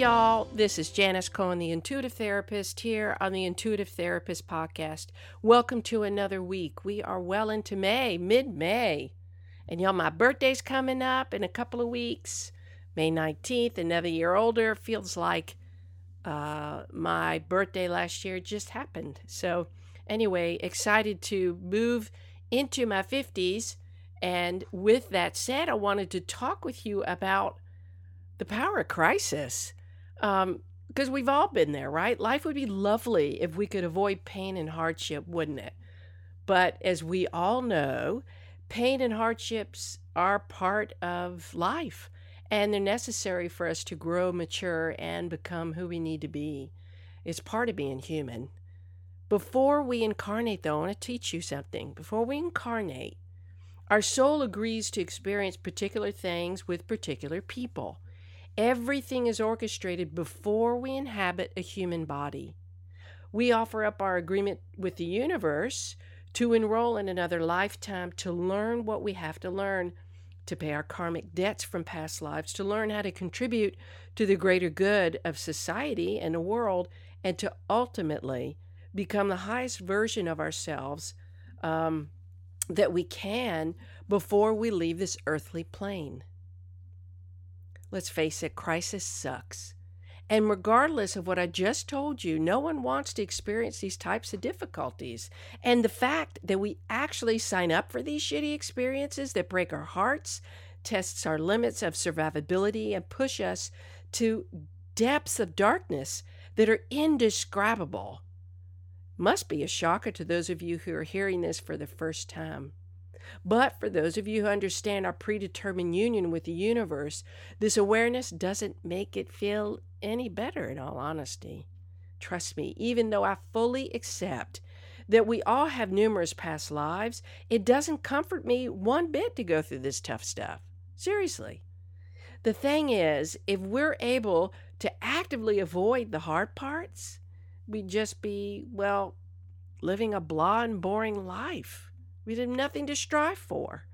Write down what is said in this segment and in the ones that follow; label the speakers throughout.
Speaker 1: Y'all, this is Janis Cohen, the Intuitive Therapist, here on the Intuitive Therapist Podcast. Welcome to another week. We are well into May, mid May. And y'all, my birthday's coming up in a couple of weeks. May 19th, another year older. Feels like uh, my birthday last year just happened. So, anyway, excited to move into my 50s. And with that said, I wanted to talk with you about the power of crisis um, because we've all been there, right? Life would be lovely if we could avoid pain and hardship, wouldn't it? But as we all know, pain and hardships are part of life and they're necessary for us to grow, mature, and become who we need to be. It's part of being human. Before we incarnate, though, I want to teach you something. Before we incarnate, our soul agrees to experience particular things with particular people. Everything is orchestrated before we inhabit a human body. We offer up our agreement with the universe to enroll in another lifetime to learn what we have to learn, to pay our karmic debts from past lives, to learn how to contribute to the greater good of society and the world, and to ultimately become the highest version of ourselves um, that we can before we leave this earthly plane. Let's face it, crisis sucks. And regardless of what I just told you, no one wants to experience these types of difficulties. And the fact that we actually sign up for these shitty experiences that break our hearts, tests our limits of survivability, and push us to depths of darkness that are indescribable must be a shocker to those of you who are hearing this for the first time. But for those of you who understand our predetermined union with the universe, this awareness doesn't make it feel any better, in all honesty. Trust me, even though I fully accept that we all have numerous past lives, it doesn't comfort me one bit to go through this tough stuff. Seriously. The thing is, if we're able to actively avoid the hard parts, we'd just be, well, living a blah and boring life. We have nothing to strive for.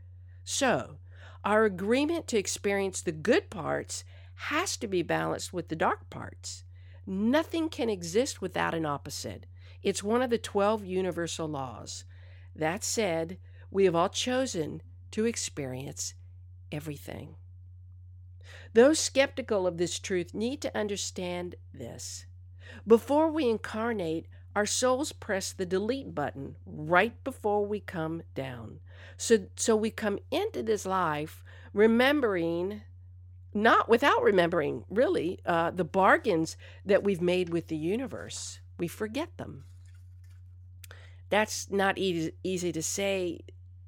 Speaker 1: So, our agreement to experience the good parts has to be balanced with the dark parts. Nothing can exist without an opposite. It's one of the 12 universal laws. That said, we have all chosen to experience everything. Those skeptical of this truth need to understand this. Before we incarnate, our souls press the delete button right before we come down. So, so we come into this life remembering, not without remembering, really, uh, the bargains that we've made with the universe. We forget them. That's not easy, easy to say.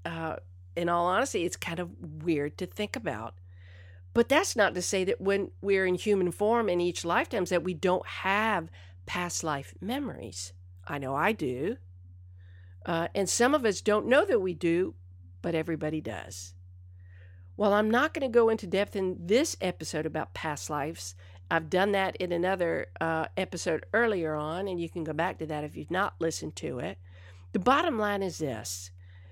Speaker 1: Uh, in all honesty, it's kind of weird to think about. But that's not to say that when we're in human form in each lifetime that we don't have past life memories. I know I do. Uh, and some of us don't know that we do, but everybody does. Well, I'm not going to go into depth in this episode about past lives. I've done that in another uh, episode earlier on, and you can go back to that if you've not listened to it. The bottom line is this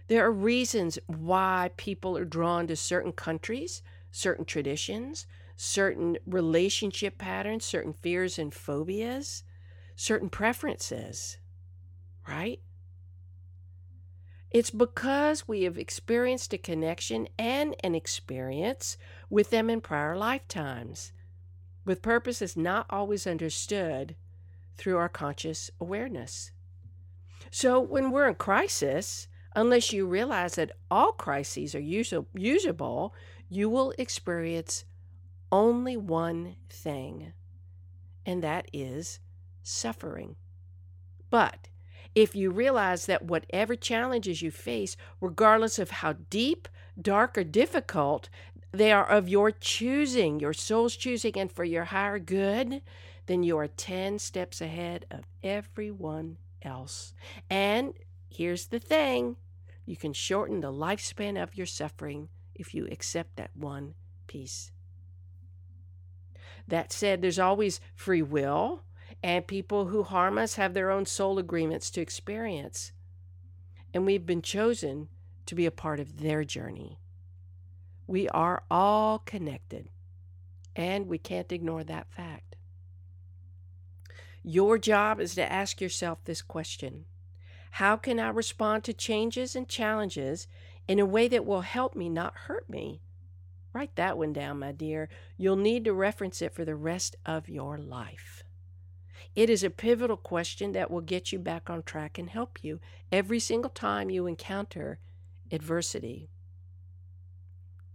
Speaker 1: there are reasons why people are drawn to certain countries, certain traditions, certain relationship patterns, certain fears and phobias, certain preferences right? It's because we have experienced a connection and an experience with them in prior lifetimes, with purpose not always understood through our conscious awareness. So when we're in crisis, unless you realize that all crises are usable, you will experience only one thing, and that is suffering. But if you realize that whatever challenges you face, regardless of how deep, dark, or difficult they are of your choosing, your soul's choosing, and for your higher good, then you are 10 steps ahead of everyone else. And here's the thing you can shorten the lifespan of your suffering if you accept that one piece. That said, there's always free will, and people who harm us have their own soul agreements to experience. And we've been chosen to be a part of their journey. We are all connected, and we can't ignore that fact. Your job is to ask yourself this question How can I respond to changes and challenges in a way that will help me, not hurt me? Write that one down, my dear. You'll need to reference it for the rest of your life. It is a pivotal question that will get you back on track and help you every single time you encounter adversity.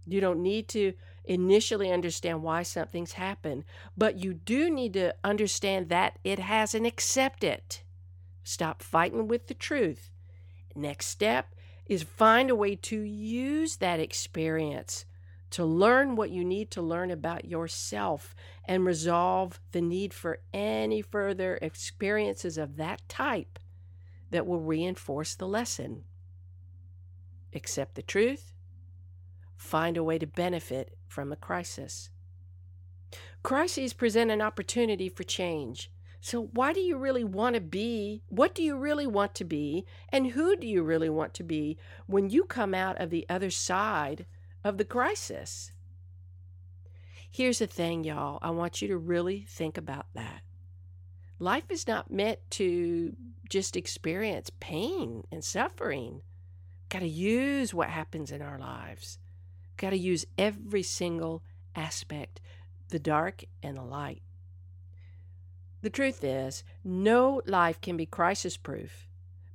Speaker 1: You don't need to initially understand why something's happened, but you do need to understand that it has and accept it. Stop fighting with the truth. Next step is find a way to use that experience to learn what you need to learn about yourself and resolve the need for any further experiences of that type that will reinforce the lesson. Accept the truth, find a way to benefit from a crisis. Crises present an opportunity for change. So, why do you really want to be? What do you really want to be? And who do you really want to be when you come out of the other side of the crisis. Here's the thing, y'all. I want you to really think about that. Life is not meant to just experience pain and suffering. Got to use what happens in our lives. Got to use every single aspect, the dark and the light. The truth is, no life can be crisis proof,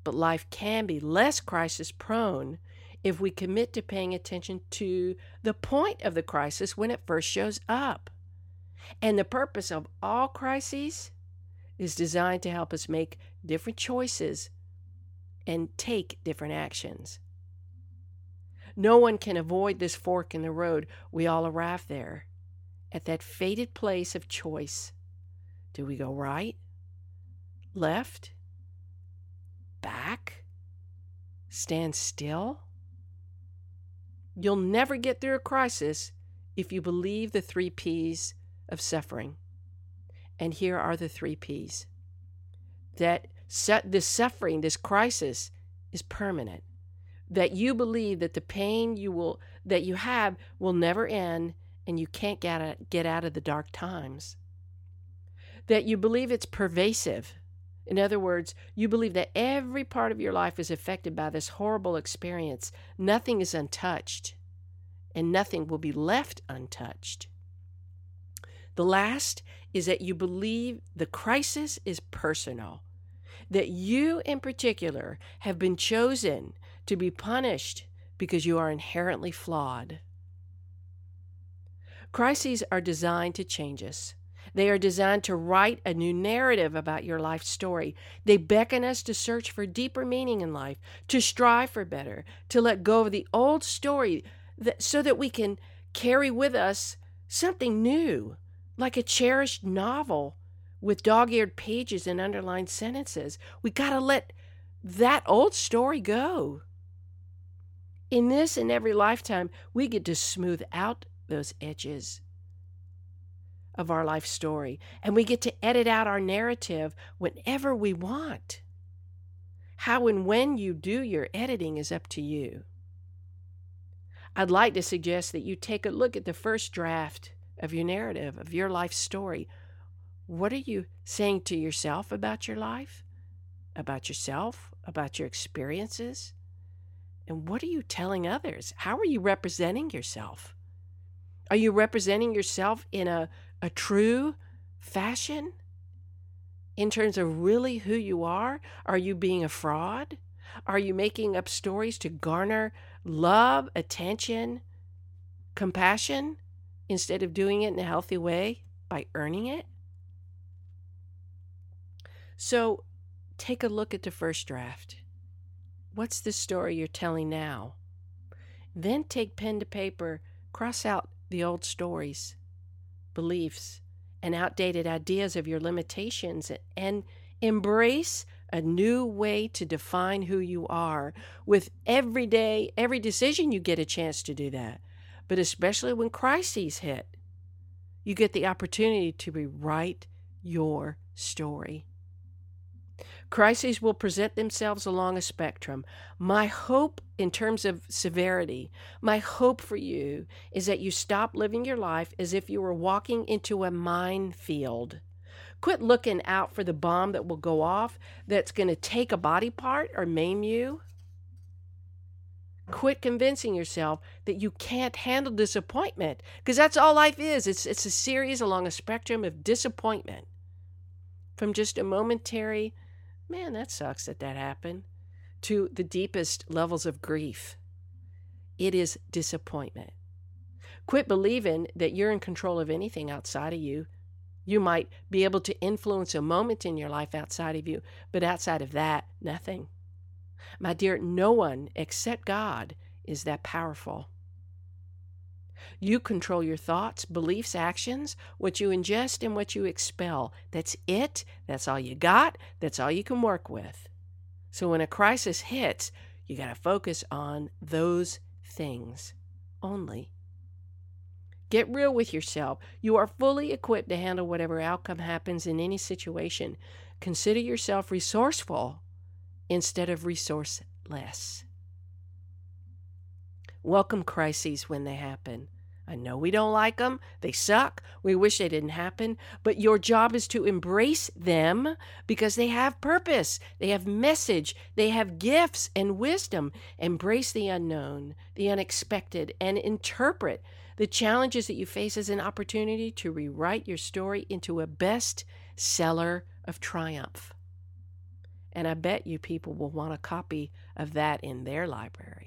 Speaker 1: but life can be less crisis prone if we commit to paying attention to the point of the crisis when it first shows up. And the purpose of all crises is designed to help us make different choices and take different actions. No one can avoid this fork in the road. We all arrive there at that fated place of choice. Do we go right, left, back, stand still? You'll never get through a crisis if you believe the three P's of suffering. And here are the three P's that this suffering, this crisis, is permanent. That you believe that the pain you will that you have will never end and you can't get out, get out of the dark times. That you believe it's pervasive. In other words, you believe that every part of your life is affected by this horrible experience. Nothing is untouched, and nothing will be left untouched. The last is that you believe the crisis is personal, that you in particular have been chosen to be punished because you are inherently flawed. Crises are designed to change us. They are designed to write a new narrative about your life story. They beckon us to search for deeper meaning in life, to strive for better, to let go of the old story that, so that we can carry with us something new, like a cherished novel with dog eared pages and underlined sentences. We got to let that old story go. In this and every lifetime, we get to smooth out those edges of our life story, and we get to edit out our narrative whenever we want. How and when you do your editing is up to you. I'd like to suggest that you take a look at the first draft of your narrative, of your life story. What are you saying to yourself about your life? About yourself? About your experiences? And what are you telling others? How are you representing yourself? Are you representing yourself in a a true fashion in terms of really who you are? Are you being a fraud? Are you making up stories to garner love, attention, compassion instead of doing it in a healthy way by earning it? So take a look at the first draft. What's the story you're telling now? Then take pen to paper, cross out the old stories, beliefs, and outdated ideas of your limitations and embrace a new way to define who you are with every day, every decision you get a chance to do that. But especially when crises hit, you get the opportunity to rewrite your story. Crises will present themselves along a spectrum. My hope, in terms of severity, my hope for you is that you stop living your life as if you were walking into a minefield. Quit looking out for the bomb that will go off that's going to take a body part or maim you. Quit convincing yourself that you can't handle disappointment because that's all life is. It's, it's a series along a spectrum of disappointment. From just a momentary man, that sucks that that happened, to the deepest levels of grief. It is disappointment. Quit believing that you're in control of anything outside of you. You might be able to influence a moment in your life outside of you, but outside of that, nothing. My dear, no one except God is that powerful. You control your thoughts, beliefs, actions, what you ingest, and what you expel. That's it. That's all you got. That's all you can work with. So when a crisis hits, you got to focus on those things only. Get real with yourself. You are fully equipped to handle whatever outcome happens in any situation. Consider yourself resourceful instead of resourceless. Welcome crises when they happen. I know we don't like them. They suck. We wish they didn't happen. But your job is to embrace them because they have purpose. They have message. They have gifts and wisdom. Embrace the unknown, the unexpected, and interpret the challenges that you face as an opportunity to rewrite your story into a best seller of triumph. And I bet you people will want a copy of that in their library.